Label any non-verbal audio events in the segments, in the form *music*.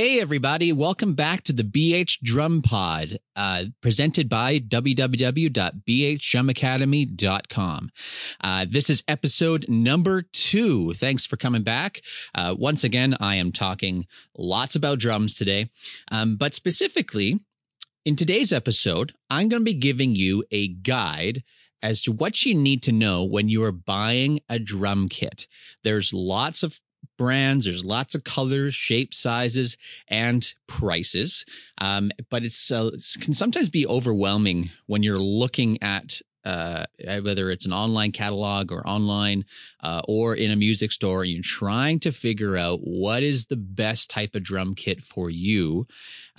Hey, everybody. Welcome back to the BH Drum Pod, uh, presented by www.bhdrumacademy.com. Uh, this is episode number two. Thanks for coming back. Uh, once again, I am talking lots about drums today, um, but specifically, in today's episode, I'm going to be giving you a guide as to what you need to know when you are buying a drum kit. There's lots of brands. There's lots of colors, shapes, sizes, and prices. Um, but it's uh, it can sometimes be overwhelming when you're looking at uh, whether it's an online catalog or online uh, or in a music store, and you're trying to figure out what is the best type of drum kit for you.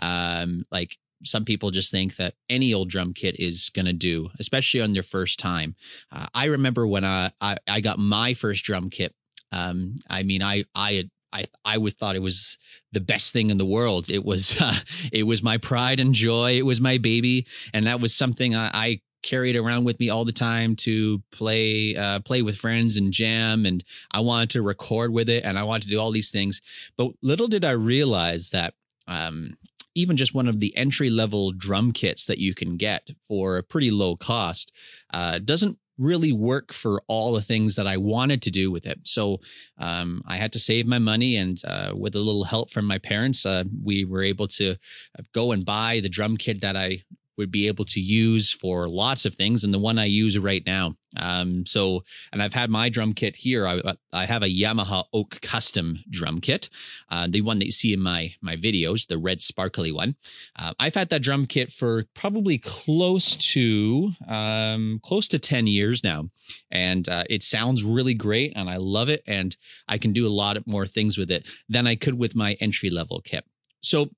Um, like some people just think that any old drum kit is going to do, especially on their first time. Uh, I remember when I, I, I got my first drum kit um, I mean, I I I I would thought it was the best thing in the world. It was *laughs* uh, it was my pride and joy. It was my baby, and that was something I, I carried around with me all the time to play uh, play with friends and jam. And I wanted to record with it, and I wanted to do all these things. But little did I realize that. Um, even just one of the entry level drum kits that you can get for a pretty low cost uh, doesn't really work for all the things that I wanted to do with it. So um, I had to save my money, and uh, with a little help from my parents, uh, we were able to uh, go and buy the drum kit that I would be able to use for lots of things and the one I use right now. Um, so, and I've had my drum kit here. I, I have a Yamaha Oak Custom drum kit, uh, the one that you see in my, my videos, the red sparkly one. Uh, I've had that drum kit for probably close to, um, close to 10 years now. And, uh, it sounds really great and I love it. And I can do a lot more things with it than I could with my entry level kit. So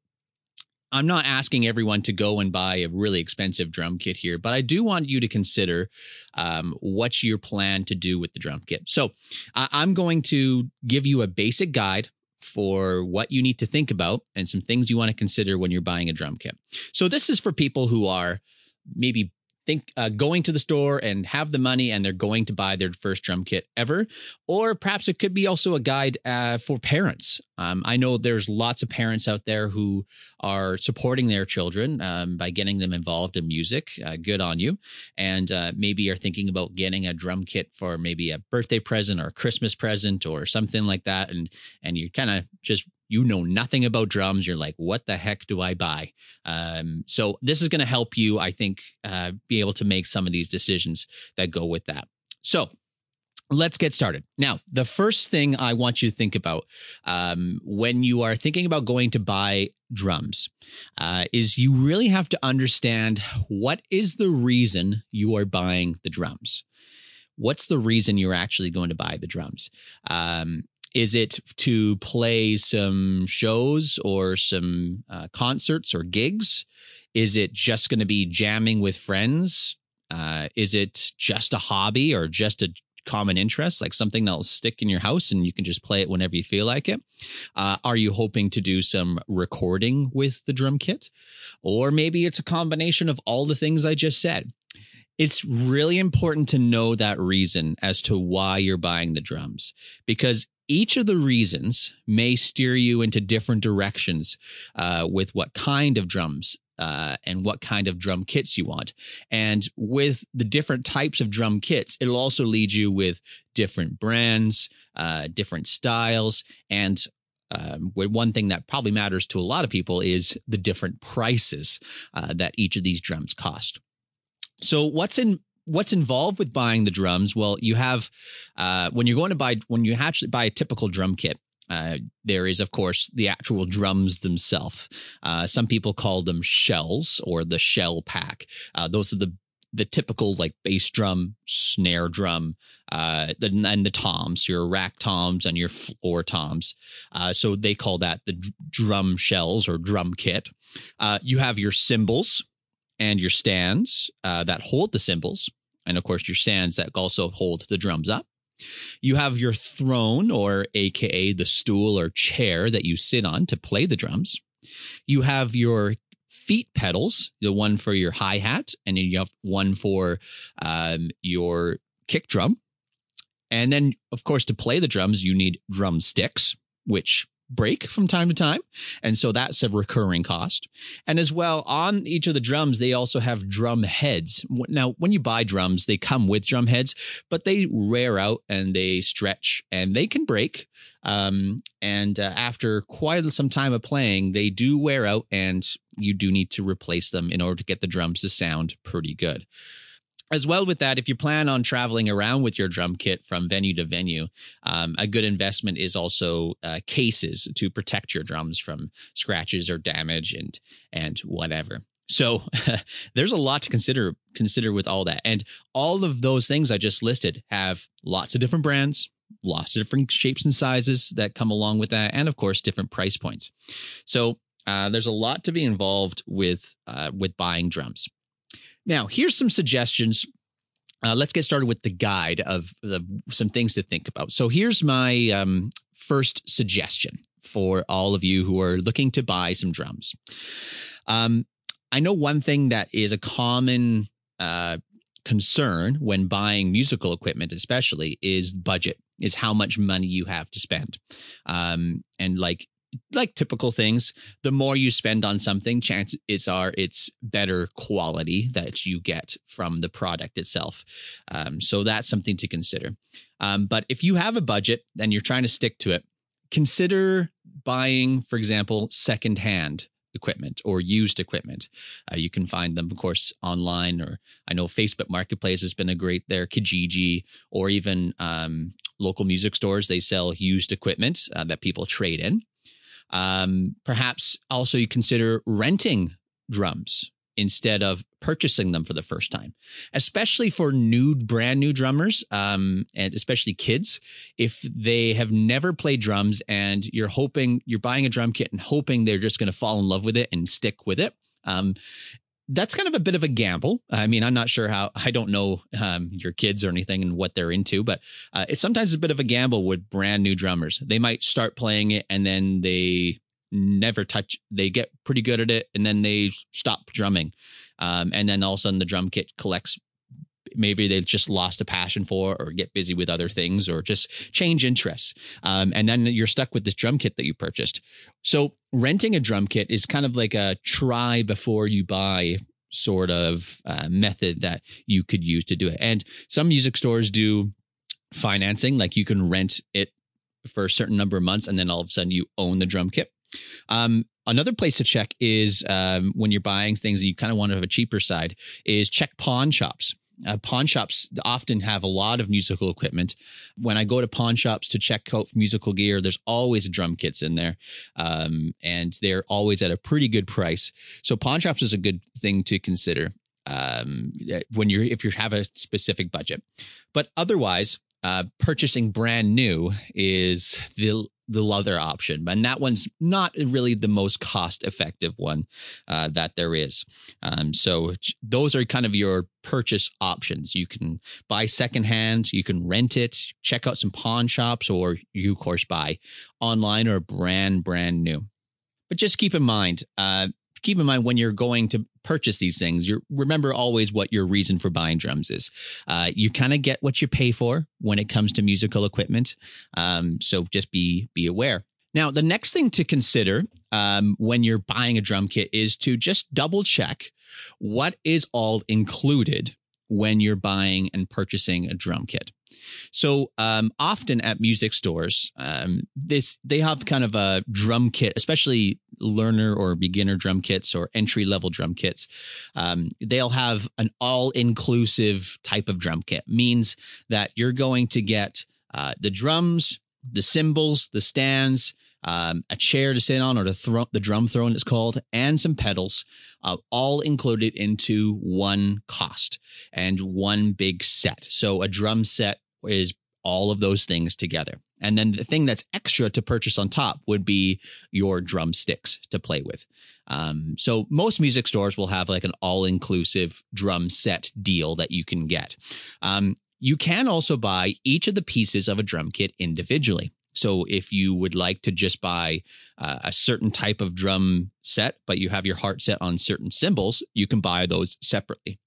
I'm not asking everyone to go and buy a really expensive drum kit here, but I do want you to consider um, what's your plan to do with the drum kit. So I'm going to give you a basic guide for what you need to think about and some things you want to consider when you're buying a drum kit. So this is for people who are maybe think uh, going to the store and have the money and they're going to buy their first drum kit ever. Or perhaps it could be also a guide uh, for parents. Um, i know there's lots of parents out there who are supporting their children um, by getting them involved in music. Uh, good on you. And uh, maybe are thinking about getting a drum kit for maybe a birthday present or a christmas present or something like that. And and you kind of just you know nothing about drums. You're like, what the heck do I buy? Um, so this is going to help you, I think, uh, be able to make some of these decisions that go with that. So let's get started. Now, the first thing I want you to think about um, when you are thinking about going to buy drums uh, is you really have to understand what is the reason you are buying the drums. What's the reason you're actually going to buy the drums? Um, is it to play some shows or some uh, concerts or gigs? Is it just going to be jamming with friends? Uh, is it just a hobby or just a common interest, like something that'll stick in your house and you can just play it whenever you feel like it? Uh, are you hoping to do some recording with the drum kit? Or maybe it's a combination of all the things I just said. It's really important to know that reason as to why you're buying the drums because each of the reasons may steer you into different directions uh, with what kind of drums uh, and what kind of drum kits you want. And with the different types of drum kits, it'll also lead you with different brands, uh, different styles, and um, one thing that probably matters to a lot of people is the different prices uh, that each of these drums cost. So, what's in what's involved with buying the drums? Well, you have uh, when you're going to buy when you actually buy a typical drum kit. Uh, there is, of course, the actual drums themselves. Uh, some people call them shells or the shell pack. Uh, those are the the typical like bass drum, snare drum, uh, and the toms, your rack toms and your floor toms. Uh, so they call that the drum shells or drum kit. Uh, you have your cymbals, and your stands uh, that hold the cymbals, and of course your stands that also hold the drums up. You have your throne, or AKA the stool or chair that you sit on to play the drums. You have your feet pedals, the one for your hi hat, and then you have one for um, your kick drum. And then, of course, to play the drums, you need drumsticks, which break from time to time. And so that's a recurring cost. And as well, on each of the drums, they also have drum heads. Now, when you buy drums, they come with drum heads, but they wear out and they stretch and they can break. Um, and uh, after quite some time of playing, they do wear out and you do need to replace them in order to get the drums to sound pretty good as well with that if you plan on traveling around with your drum kit from venue to venue um, a good investment is also uh, cases to protect your drums from scratches or damage and and whatever. So *laughs* there's a lot to consider consider with all that. And all of those things i just listed have lots of different brands lots of different shapes and sizes that come along with that and of course different price points. So uh, there's a lot to be involved with uh, with buying drums now, here's some suggestions. Uh, let's get started with the guide of the, some things to think about. So, here's my um, first suggestion for all of you who are looking to buy some drums. Um, I know one thing that is a common uh, concern when buying musical equipment, especially, is budget, is how much money you have to spend. Um, and like like typical things, the more you spend on something, chances are it's better quality that you get from the product itself. Um, so that's something to consider. Um, but if you have a budget and you're trying to stick to it, consider buying, for example, secondhand equipment or used equipment. Uh, you can find them, of course, online, or I know Facebook Marketplace has been a great there, Kijiji, or even um, local music stores. They sell used equipment uh, that people trade in. Um, perhaps also you consider renting drums instead of purchasing them for the first time, especially for new, brand new drummers, um, and especially kids. If they have never played drums and you're hoping you're buying a drum kit and hoping they're just going to fall in love with it and stick with it. Um, that's kind of a bit of a gamble. I mean, I'm not sure how, I don't know um, your kids or anything and what they're into, but uh, it's sometimes a bit of a gamble with brand new drummers. They might start playing it and then they never touch, they get pretty good at it and then they stop drumming. Um, and then all of a sudden the drum kit collects maybe they've just lost a passion for or get busy with other things or just change interests. Um, and then you're stuck with this drum kit that you purchased. So renting a drum kit is kind of like a try before you buy sort of uh, method that you could use to do it. And some music stores do financing, like you can rent it for a certain number of months and then all of a sudden you own the drum kit. Um, another place to check is um, when you're buying things and you kind of want to have a cheaper side is check pawn shops uh, pawn shops often have a lot of musical equipment. When I go to pawn shops to check out musical gear, there's always drum kits in there, um, and they're always at a pretty good price. So pawn shops is a good thing to consider um, when you're if you have a specific budget. But otherwise, uh, purchasing brand new is the the leather option, and that one's not really the most cost effective one uh, that there is. Um, so those are kind of your purchase options. You can buy secondhand, you can rent it, check out some pawn shops, or you of course buy online or brand brand new. But just keep in mind, uh, keep in mind when you're going to purchase these things, you remember always what your reason for buying drums is. Uh, you kind of get what you pay for when it comes to musical equipment. Um, so just be be aware. Now, the next thing to consider um, when you're buying a drum kit is to just double check what is all included when you're buying and purchasing a drum kit. So um, often at music stores, um, this they have kind of a drum kit, especially learner or beginner drum kits or entry level drum kits. Um, they'll have an all inclusive type of drum kit, means that you're going to get uh, the drums, the cymbals, the stands, um, a chair to sit on or the, the drum throne it's called, and some pedals, uh, all included into one cost and one big set. So a drum set is all of those things together. And then the thing that's extra to purchase on top would be your drumsticks to play with. Um, so most music stores will have like an all inclusive drum set deal that you can get. Um, you can also buy each of the pieces of a drum kit individually. So if you would like to just buy uh, a certain type of drum set, but you have your heart set on certain cymbals, you can buy those separately.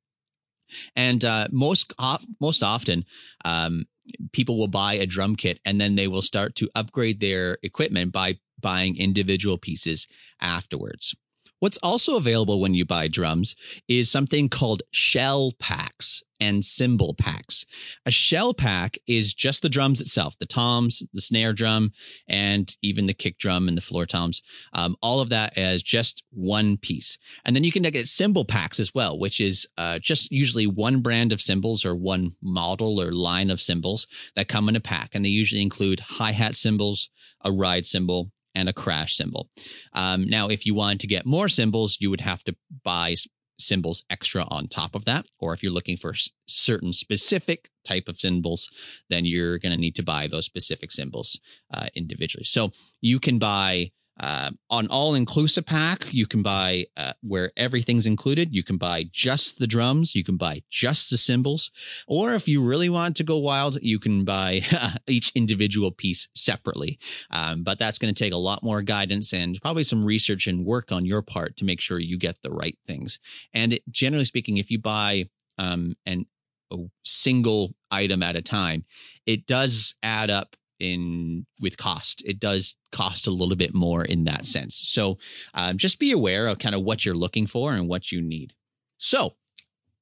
And uh, most most often, um, people will buy a drum kit and then they will start to upgrade their equipment by buying individual pieces afterwards. What's also available when you buy drums is something called shell packs and cymbal packs. A shell pack is just the drums itself, the toms, the snare drum, and even the kick drum and the floor toms. Um, all of that as just one piece. And then you can get cymbal packs as well, which is uh, just usually one brand of cymbals or one model or line of cymbals that come in a pack. And they usually include hi-hat cymbals, a ride cymbal, and a crash cymbal. Um, now, if you wanted to get more cymbals, you would have to buy cymbals extra on top of that. Or if you're looking for certain specific type of cymbals, then you're going to need to buy those specific cymbals uh, individually. So you can buy uh, on all inclusive pack, you can buy uh, where everything's included. You can buy just the drums. You can buy just the cymbals. Or if you really want to go wild, you can buy *laughs* each individual piece separately. Um, but that's going to take a lot more guidance and probably some research and work on your part to make sure you get the right things. And it, generally speaking, if you buy um, an, a single item at a time, it does add up in with cost it does cost a little bit more in that sense so um, just be aware of kind of what you're looking for and what you need so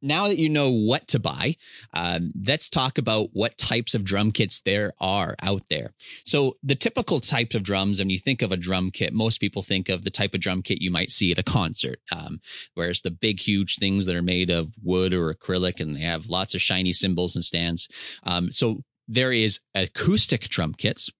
now that you know what to buy, um, let's talk about what types of drum kits there are out there. So the typical types of drums, when you think of a drum kit, most people think of the type of drum kit you might see at a concert, um, whereas the big, huge things that are made of wood or acrylic and they have lots of shiny cymbals and stands. Um, so there is acoustic drum kits.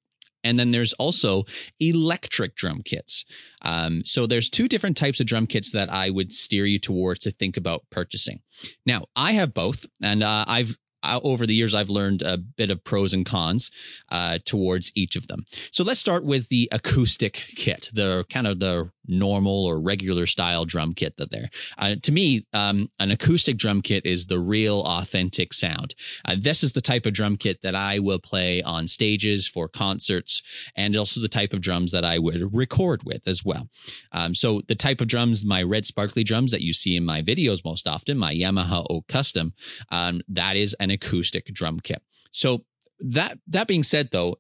And then there's also electric drum kits. Um, so there's two different types of drum kits that I would steer you towards to think about purchasing. Now I have both, and uh, I've over the years, I've learned a bit of pros and cons uh, towards each of them. So let's start with the acoustic kit, the kind of the normal or regular style drum kit that there. Uh, to me, um, an acoustic drum kit is the real authentic sound. Uh, this is the type of drum kit that I will play on stages for concerts and also the type of drums that I would record with as well. Um, so the type of drums, my red sparkly drums that you see in my videos most often, my Yamaha Oak Custom, um, that is an acoustic drum kit. So that, that being said though,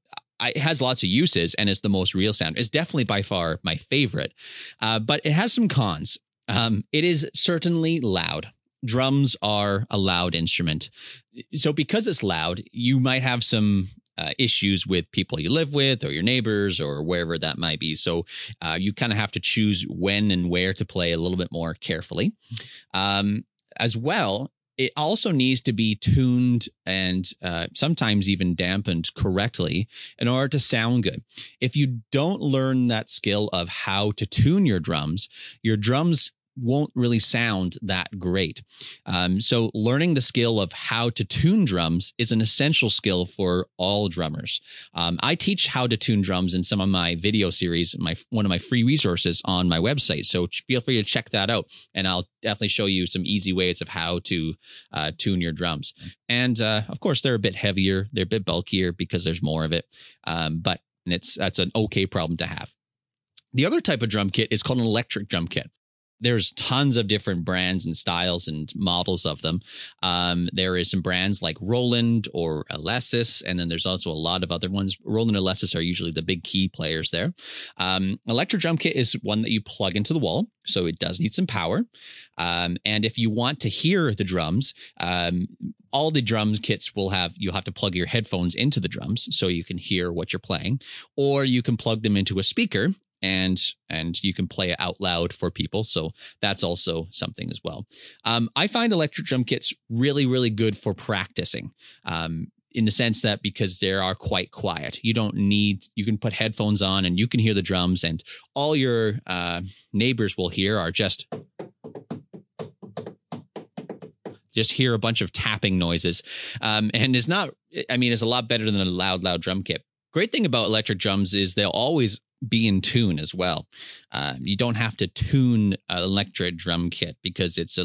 it has lots of uses and it's the most real sound. It's definitely by far my favorite, uh, but it has some cons. Um, it is certainly loud. Drums are a loud instrument. So because it's loud, you might have some uh, issues with people you live with or your neighbors or wherever that might be. So uh, you kind of have to choose when and where to play a little bit more carefully. Um, as well, it also needs to be tuned and uh, sometimes even dampened correctly in order to sound good. If you don't learn that skill of how to tune your drums, your drums won't really sound that great. Um, so learning the skill of how to tune drums is an essential skill for all drummers. Um, I teach how to tune drums in some of my video series, my one of my free resources on my website. So feel free to check that out, and I'll definitely show you some easy ways of how to uh, tune your drums. And uh, of course, they're a bit heavier, they're a bit bulkier because there's more of it. Um, but it's that's an okay problem to have. The other type of drum kit is called an electric drum kit there's tons of different brands and styles and models of them. Um, there is some brands like Roland or Alesis, and then there's also a lot of other ones. Roland and Alesis are usually the big key players there. Um, electric drum kit is one that you plug into the wall, so it does need some power. Um, and if you want to hear the drums, um, all the drums kits will have you'll have to plug your headphones into the drums so you can hear what you're playing or you can plug them into a speaker and and you can play it out loud for people. So that's also something as well. Um, I find electric drum kits really really good for practicing. Um, in the sense that because they are quite quiet, you don't need, you can put headphones on and you can hear the drums, and all your uh, neighbors will hear are just just hear a bunch of tapping noises. Um, and it's not, I mean, it's a lot better than a loud, loud drum kit. Great thing about electric drums is they'll always be in tune as well. Uh, you don't have to tune an electric drum kit because it's a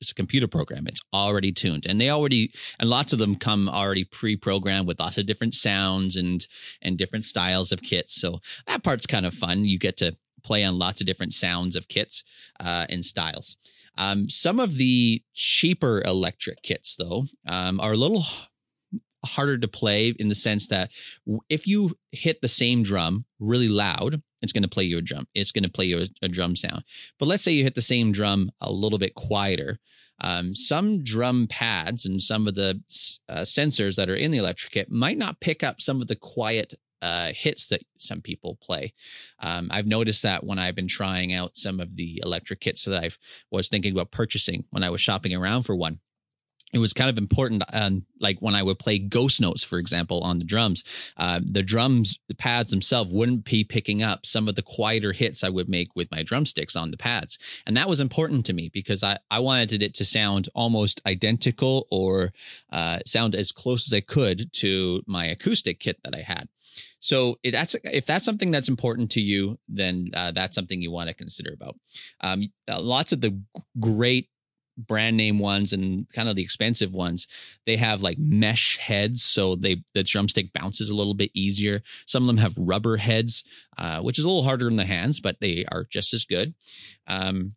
it's a computer program. It's already tuned, and they already and lots of them come already pre-programmed with lots of different sounds and and different styles of kits. So that part's kind of fun. You get to play on lots of different sounds of kits uh, and styles. Um, some of the cheaper electric kits, though, um, are a little harder to play in the sense that if you hit the same drum really loud it's going to play you a drum. It's going to play you a, drum sound. But let's say you hit the same drum a little bit quieter. Um, some drum pads and some of the uh, sensors that are in the electric kit might not pick up some of the quiet uh, hits that some people play. Um, I've noticed that when I've been trying out some of the electric kits that I was thinking about purchasing when I was shopping around for one it was kind of important um, like when i would play ghost notes for example on the drums uh, the drums the pads themselves wouldn't be picking up some of the quieter hits i would make with my drumsticks on the pads and that was important to me because i, I wanted it to sound almost identical or uh, sound as close as i could to my acoustic kit that i had so if that's if that's something that's important to you, then uh, that's something you want to consider about. Um, lots of the great brand name ones and kind of the expensive ones, they have like mesh heads, so they the drumstick bounces a little bit easier. Some of them have rubber heads, uh, which is a little harder in the hands, but they are just as good. Um,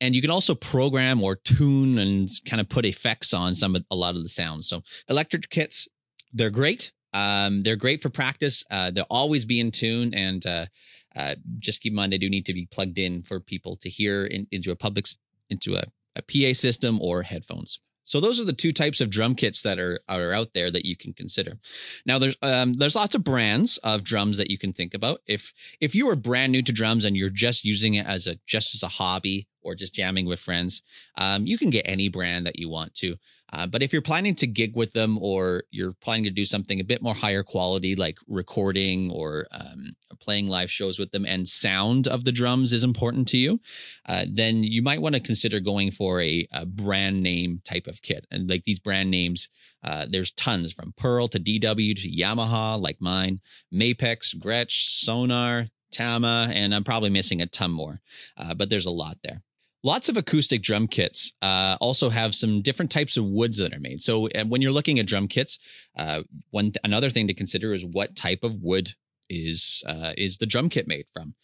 and you can also program or tune and kind of put effects on some of a lot of the sounds. So electric kits, they're great. Um, they're great for practice. Uh, they'll always be in tune and uh, uh, just keep in mind they do need to be plugged in for people to hear in, into a public into a a PA system or headphones. So those are the two types of drum kits that are are out there that you can consider. Now there's um, there's lots of brands of drums that you can think about. If if you are brand new to drums and you're just using it as a just as a hobby or just jamming with friends, um, you can get any brand that you want to. Uh, but if you're planning to gig with them or you're planning to do something a bit more higher quality, like recording or um, playing live shows with them, and sound of the drums is important to you, uh, then you might want to consider going for a, a, brand name type of kit. And like these brand names, uh, there's tons from Pearl to DW to Yamaha, like mine, Mapex, Gretsch, Sonor, Tama, and I'm probably missing a ton more, uh, but there's a lot there. Lots of acoustic drum kits uh, also have some different types of woods that are made. So uh, when you're looking at drum kits, uh, one another thing to consider is what type of wood is uh, is the drum kit made from.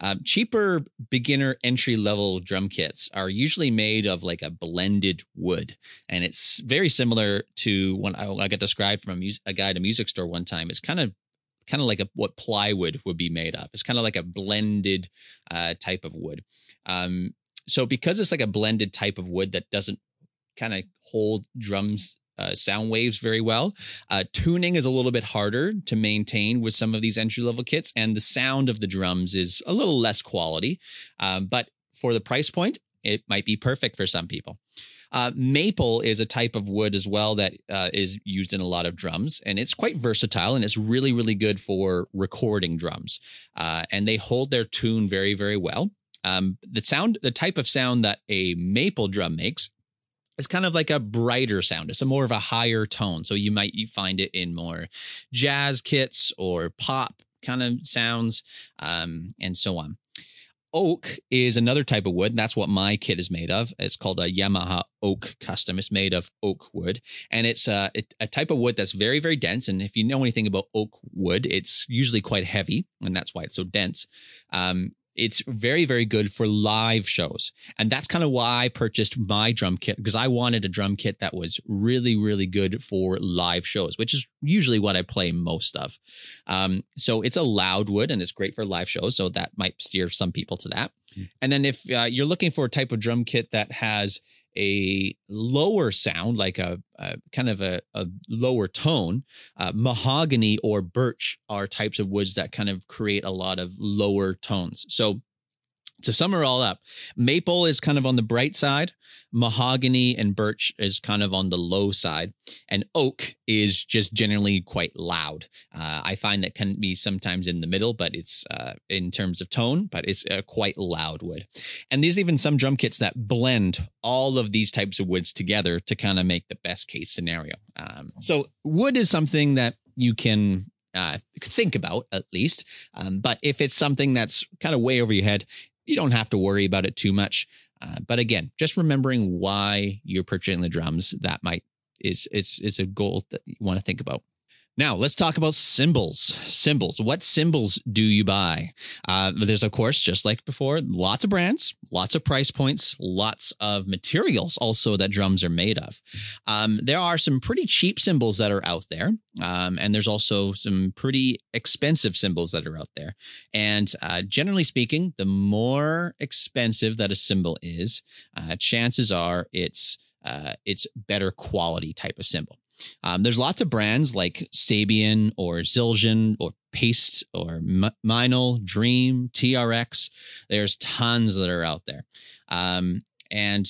Um, cheaper beginner entry level drum kits are usually made of like a blended wood, and it's very similar to when I, I got described from a, a guy at a music store one time. It's kind of kind of like a, what plywood would be made of. It's kind of like a blended uh, type of wood. Um, so because it's like a blended type of wood that doesn't kind of hold drums uh, sound waves very well. Uh, tuning is a little bit harder to maintain with some of these entry level kits, and the sound of the drums is a little less quality. Um, but for the price point, it might be perfect for some people. Uh, maple is a type of wood as well that uh, is used in a lot of drums, and it's quite versatile and it's really, really good for recording drums. Uh, and they hold their tune very, very well. Um, the sound, the type of sound that a maple drum makes is kind of like a brighter sound. It's a more of a higher tone. So you might you find it in more jazz kits or pop kind of sounds, um, and so on. Oak is another type of wood. That's what my kit is made of. It's called a Yamaha Oak Custom. It's made of oak wood, and it's a, a type of wood that's very, very dense. And if you know anything about oak wood, it's usually quite heavy, and that's why it's so dense. Um, it's very, very good for live shows. And that's kind of why I purchased my drum kit because I wanted a drum kit that was really, really good for live shows, which is usually what I play most of. Um, so it's a loud wood and it's great for live shows. So that might steer some people to that. Mm-hmm. And then if uh, you're looking for a type of drum kit that has a lower sound, like a, a kind of a, a lower tone, uh, mahogany or birch are types of woods that kind of create a lot of lower tones. So to sum it all up, maple is kind of on the bright side, mahogany and birch is kind of on the low side, and oak is just generally quite loud. Uh, I find that can be sometimes in the middle, but it's uh, in terms of tone, but it's uh, quite loud wood. And there's even some drum kits that blend all of these types of woods together to kind of make the best case scenario. Um, so wood is something that you can uh, think about at least. Um, but if it's something that's kind of way over your head, you don't have to worry about it too much. Uh, but again, just remembering why you're purchasing the drums that might is is is a goal that you want to think about. Now, let's talk about cymbals. Cymbals. What cymbals do you buy? Uh, there's, of course, just like before, lots of brands, lots of price points, lots of materials also that drums are made of. Um, there are some pretty cheap cymbals that are out there. Um, and there's also some pretty expensive cymbals that are out there. And uh, generally speaking, the more expensive that a cymbal is, uh, chances are it's uh, it's better quality type of cymbal. Um, there's lots of brands like Sabian or Zildjian or Paiste or M- Meinl, Dream, TRX. There's tons that are out there. Um, and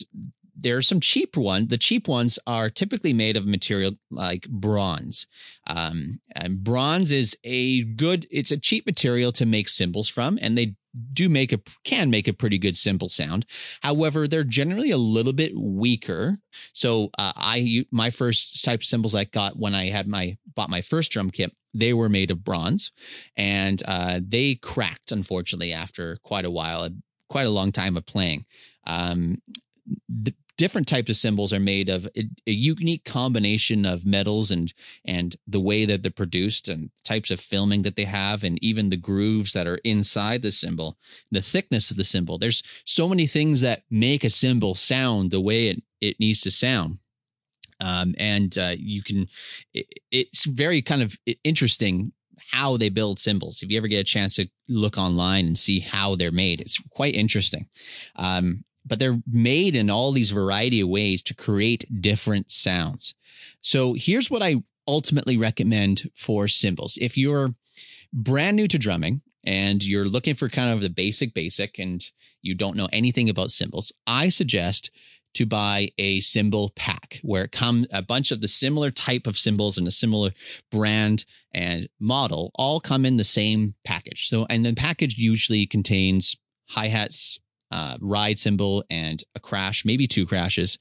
there are some cheap ones. The cheap ones are typically made of material like bronze. Um, and bronze is a good, it's a cheap material to make cymbals from, and they do make a can make a pretty good cymbal sound. However, they're generally a little bit weaker. So uh, I my first type of cymbals I got when I had my bought my first drum kit, they were made of bronze, and uh, they cracked unfortunately after quite a while, quite a long time of playing. Um, the, different types of cymbals are made of a, a, unique combination of metals and and the way that they're produced and types of filming that they have and even the grooves that are inside the cymbal the thickness of the cymbal there's so many things that make a cymbal sound the way it, it needs to sound um, and uh, you can it, it's very kind of interesting how they build cymbals. If you ever get a chance to look online and see how they're made, it's quite interesting. Um, but they're made in all these variety of ways to create different sounds. So here's what I ultimately recommend for cymbals. If you're brand new to drumming and you're looking for kind of the basic basic and you don't know anything about cymbals, I suggest to buy a cymbal pack where it comes a bunch of the similar type of cymbals and a similar brand and model all come in the same package. So, and the package usually contains hi-hats, uh, ride cymbal and a crash, maybe two crashes.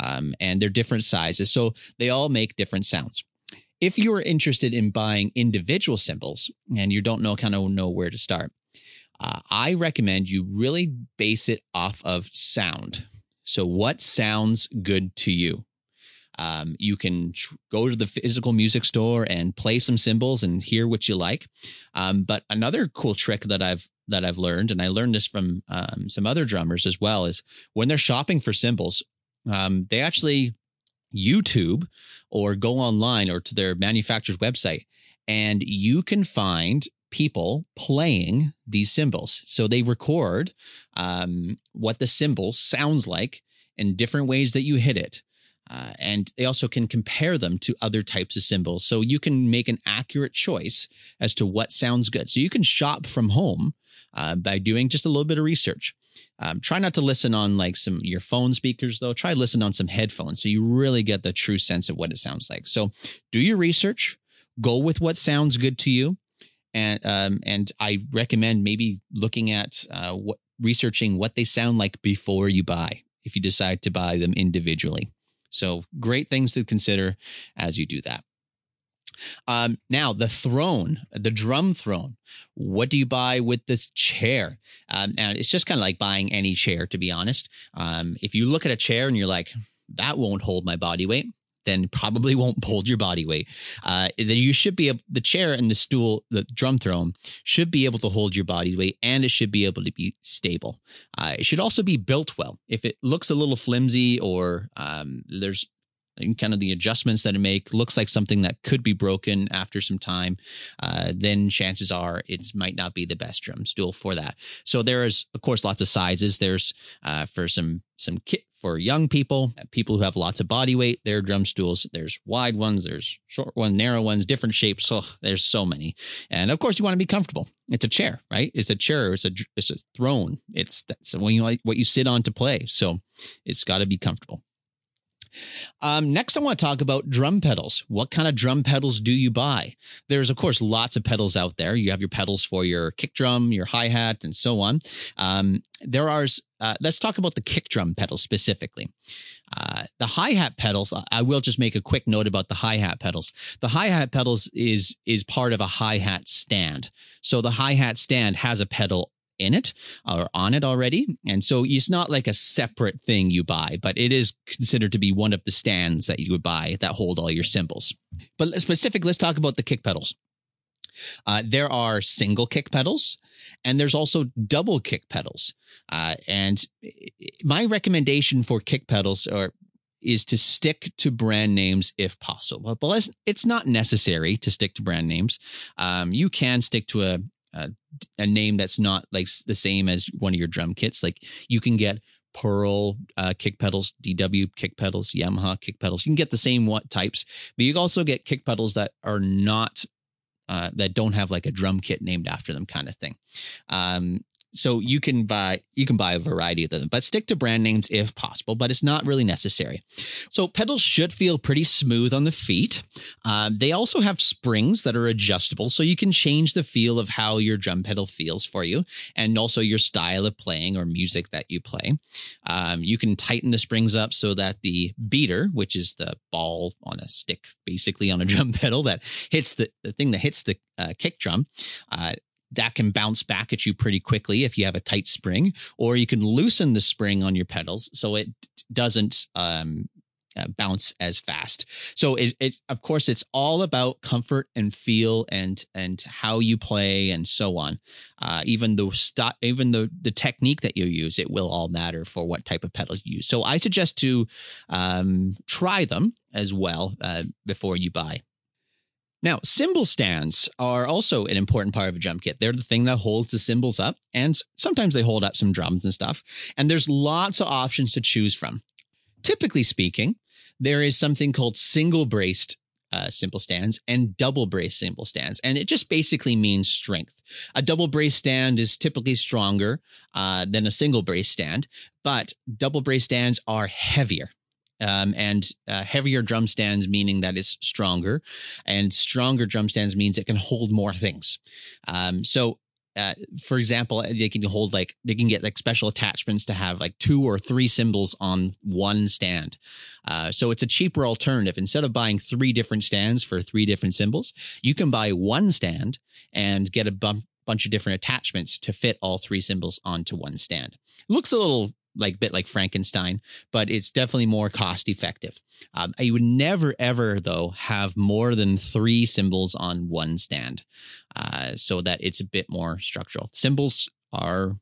Um, and they're different sizes. So they all make different sounds. If you're interested in buying individual cymbals and you don't know kind of know where to start, uh, I recommend you really base it off of sound. So what sounds good to you? Um, you can tr- go to the physical music store and play some cymbals and hear what you like. Um, but another cool trick that I've that I've learned, and I learned this from um, some other drummers as well, is when they're shopping for cymbals, um, they actually YouTube or go online or to their manufacturer's website, and you can find people playing these cymbals. So they record um, what the cymbal sounds like in different ways that you hit it. Uh, and they also can compare them to other types of cymbals. So you can make an accurate choice as to what sounds good. So you can shop from home uh, by doing just a little bit of research. Um, try not to listen on like some your phone speakers though. Try listen on some headphones so you really get the true sense of what it sounds like. So do your research. Go with what sounds good to you, and um, and I recommend maybe looking at uh, what researching what they sound like before you buy if you decide to buy them individually. So great things to consider as you do that. Um, now the throne, the drum throne. What do you buy with this chair? Um, and it's just kind of like buying any chair, to be honest. Um, if you look at a chair and you're like, that won't hold my body weight then probably won't hold your body weight. Uh, you should be able, the chair and the stool, the drum throne should be able to hold your body weight and it should be able to be stable. Uh, it should also be built well. If it looks a little flimsy or um, there's kind of the adjustments that it make looks like something that could be broken after some time, uh, then chances are it might not be the best drum stool for that. So there is, of course, lots of sizes. There's uh, for some some kit for young people, uh, people who have lots of body weight. Their drum stools. There's wide ones. There's short ones, narrow ones, different shapes. So there's so many. And of course, you want to be comfortable. It's a chair, right? It's a chair. It's a it's a throne. It's that's when you like what you sit on to play. So it's got to be comfortable. Um, next, I want to talk about drum pedals. What kind of drum pedals do you buy? There's, of course, lots of pedals out there. You have your pedals for your kick drum, your hi hat, and so on. Um, there are, uh, let's talk about the kick drum pedal specifically. Uh, the hi hat pedals, I will just make a quick note about the hi hat pedals. The hi hat pedals is, is part of a hi hat stand. So the hi hat stand has a pedal in it or on it already. And so it's not like a separate thing you buy, but it is considered to be one of the stands that you would buy that hold all your cymbals. But specific, let's talk about the kick pedals. Uh, there are single kick pedals and there's also double kick pedals. Uh, and my recommendation for kick pedals are is to stick to brand names if possible. But it's not necessary to stick to brand names. Um, you can stick to a, a, a name that's not like the same as one of your drum kits. Like you can get Pearl uh, kick pedals, DW kick pedals, Yamaha kick pedals. You can get the same what types, but you also get kick pedals that are not uh, that don't have like a drum kit named after them kind of thing. Um, so you can buy you can buy a variety of them, but stick to brand names if possible. But it's not really necessary. So pedals should feel pretty smooth on the feet. Um, they also have springs that are adjustable, so you can change the feel of how your drum pedal feels for you, and also your style of playing or music that you play. Um, you can tighten the springs up so that the beater, which is the ball on a stick, basically on a *laughs* drum pedal that hits the, the thing that hits the uh, kick drum, uh, that can bounce back at you pretty quickly if you have a tight spring, or you can loosen the spring on your pedals so it doesn't um, uh, bounce as fast. So it, it, of course, it's all about comfort and feel and and how you play and so on. Uh, even the st- even the the technique that you use, it will all matter for what type of pedals you use. So I suggest to um, try them as well uh, before you buy. Now, cymbal stands are also an important part of a drum kit. They're the thing that holds the cymbals up, and sometimes they hold up some drums and stuff. And there's lots of options to choose from. Typically speaking, there is something called single braced uh, stands and double brace cymbal stands. And it just basically means strength. A double brace stand is typically stronger uh, than a single brace stand, but double brace stands are heavier um, and uh, heavier drum stands meaning that it's stronger, and stronger drum stands means it can hold more things. Um, so uh, for example, they can hold like they can get like special attachments to have like two or three cymbals on one stand. Uh, so it's a cheaper alternative. Instead of buying three different stands for three different cymbals, you can buy one stand and get a bump, bunch of different attachments to fit all three cymbals onto one stand. looks a little like bit like Frankenstein, but it's definitely more cost effective. Um, would never ever though have more than three cymbals on one stand, uh, so that it's a bit more structural. Cymbals are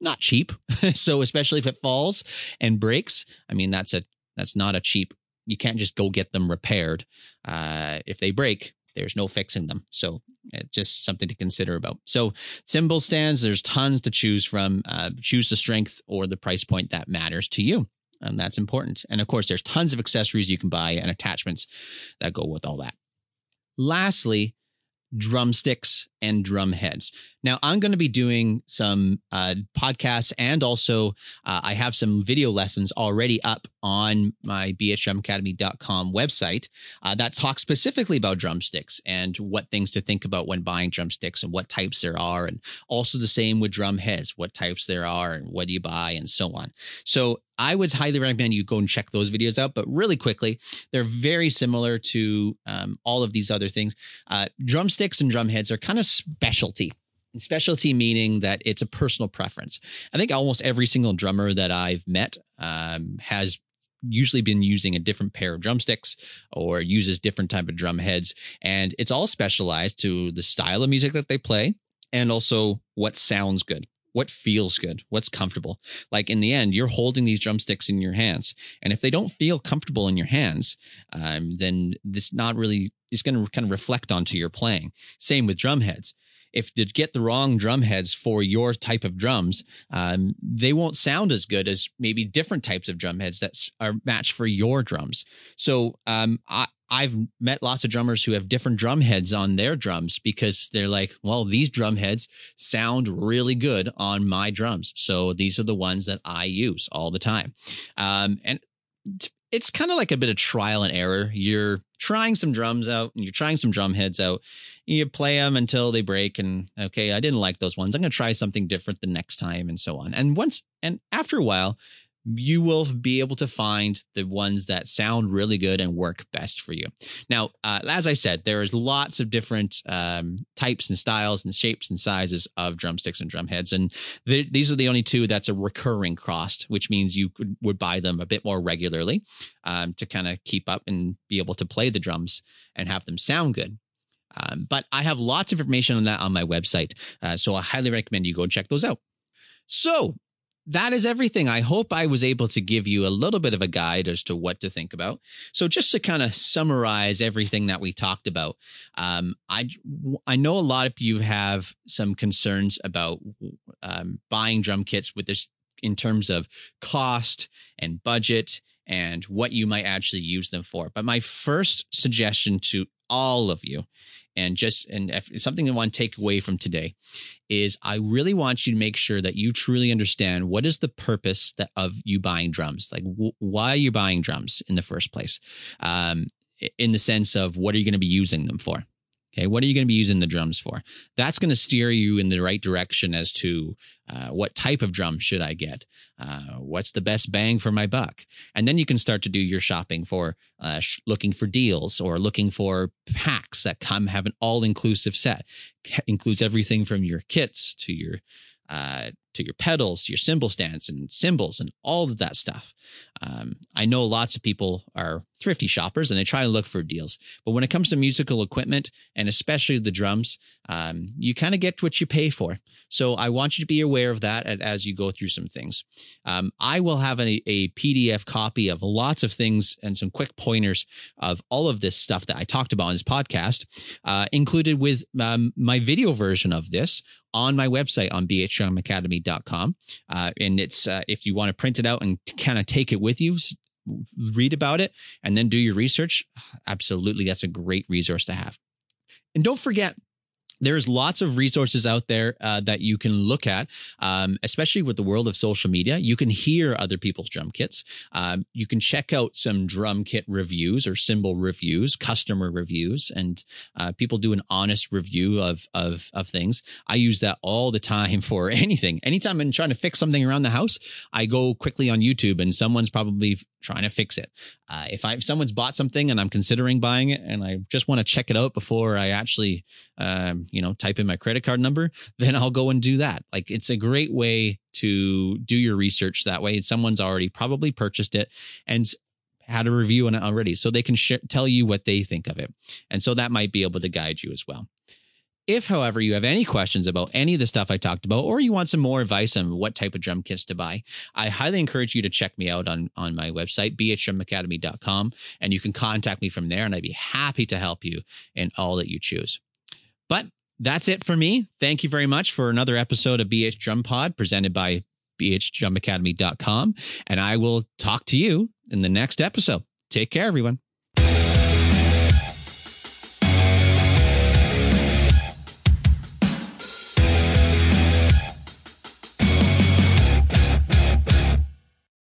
not cheap, *laughs* so especially if it falls and breaks, I mean that's a that's not a cheap. You can't just go get them repaired. Uh, if they break, there's no fixing them. So uh, just something to consider about. So cymbal stands, there's tons to choose from. Uh, choose the strength or the price point that matters to you. And that's important. And of course, there's tons of accessories you can buy and attachments that go with all that. Lastly, drumsticks and drum heads. Now, I'm going to be doing some uh, podcasts and also uh, I have some video lessons already up on my bhdrumacademy.com website uh, that talk specifically about drumsticks and what things to think about when buying drumsticks and what types there are. And also the same with drum heads, what types there are and what do you buy and so on. So I would highly recommend you go and check those videos out. But really quickly, they're very similar to um, all of these other things. Uh, drumsticks and drum heads are kind of specialty. And specialty meaning that it's a personal preference. I think almost every single drummer that I've met um, has usually been using a different pair of drumsticks or uses different type of drum heads and it's all specialized to the style of music that they play and also what sounds good what feels good what's comfortable. Like in the end you're holding these drumsticks in your hands and if they don't feel comfortable in your hands um, then this not really is going to kind of reflect onto your playing. Same with drum heads. If you get the wrong drum heads for your type of drums, um, they won't sound as good as maybe different types of drum heads that are matched for your drums. So um, I, I've met lots of drummers who have different drum heads on their drums because they're like, well, these drum heads sound really good on my drums. So these are the ones that I use all the time. Um, and it's kind of like a bit of trial and error. You're trying some drums out and you're trying some drum heads out. You play them until they break and okay, I didn't like those ones. I'm going to try something different the next time and so on. And once and after a while, you will be able to find the ones that sound really good and work best for you. Now, uh, as I said, there's lots of different um, types and styles and shapes and sizes of drumsticks and drumheads, and th- these are the only two that's a recurring cost, which means you could, would buy them a bit more regularly um, to kind of keep up and be able to play the drums and have them sound good. Um, but I have lots of information on that on my website, uh, so I highly recommend you go and check those out. So that is everything. I hope I was able to give you a little bit of a guide as to what to think about. So, just to kind of summarize everything that we talked about, um, I I know a lot of you have some concerns about um, buying drum kits with this in terms of cost and budget and what you might actually use them for. But my first suggestion to all of you and just and if something I want to take away from today is I really want you to make sure that you truly understand what is the purpose that of you buying drums. Like wh- why are you buying drums in the first place? Um, in the sense of what are you going to be using them for? Okay, what are you going to be using the drums for? That's going to steer you in the right direction as to uh, what type of drum should I get? Uh, what's the best bang for my buck? And then you can start to do your shopping for uh, sh- looking for deals or looking for packs that come have an all inclusive set. includes everything from your kits to your uh, to your pedals, your cymbal stands and cymbals and all of that stuff. Um, I know lots of people are thrifty shoppers and they try and look for deals. But when it comes to musical equipment and especially the drums, um, you kind of get what you pay for. So I want you to be aware of that as you go through some things. Um, I will have a, a, PDF copy of lots of things and some quick pointers of all of this stuff that I talked about on this podcast, uh, included with um, my video version of this on my website on Uh, and it's, uh, if you want to print it out and kind of take it with you, read about it and then do your research. Absolutely. That's a great resource to have. And don't forget, there's lots of resources out there uh, that you can look at, um, especially with the world of social media. You can hear other people's drum kits. Um, you can check out some drum kit reviews or cymbal reviews, customer reviews, and uh, people do an honest review of, of of things. I use that all the time *laughs* for anything. Anytime I'm trying to fix something around the house, I go quickly on YouTube and someone's probably trying to fix it. Uh, if I if someone's bought something and I'm considering buying it and I just want to check it out before I actually um, you know type in my credit card number, *laughs* then I'll go and do that. Like it's a great way to do your research that way. Someone's already probably purchased it and had a review on it already, so they can sh- tell you what they think of it, and so that might be able to guide you as well. If, however, you have any questions about any of the stuff I talked about, or you want some more advice on what type of drum kits to buy, I highly encourage you to check me out on, on my website, bhdrumacademy.com, and you can contact me from there, and I'd be happy to help you in all that you choose. But that's it for me. Thank you very much for another episode of BH Drum Pod presented by bhdrumacademy.com, and I will talk to you in the next episode. Take care, everyone.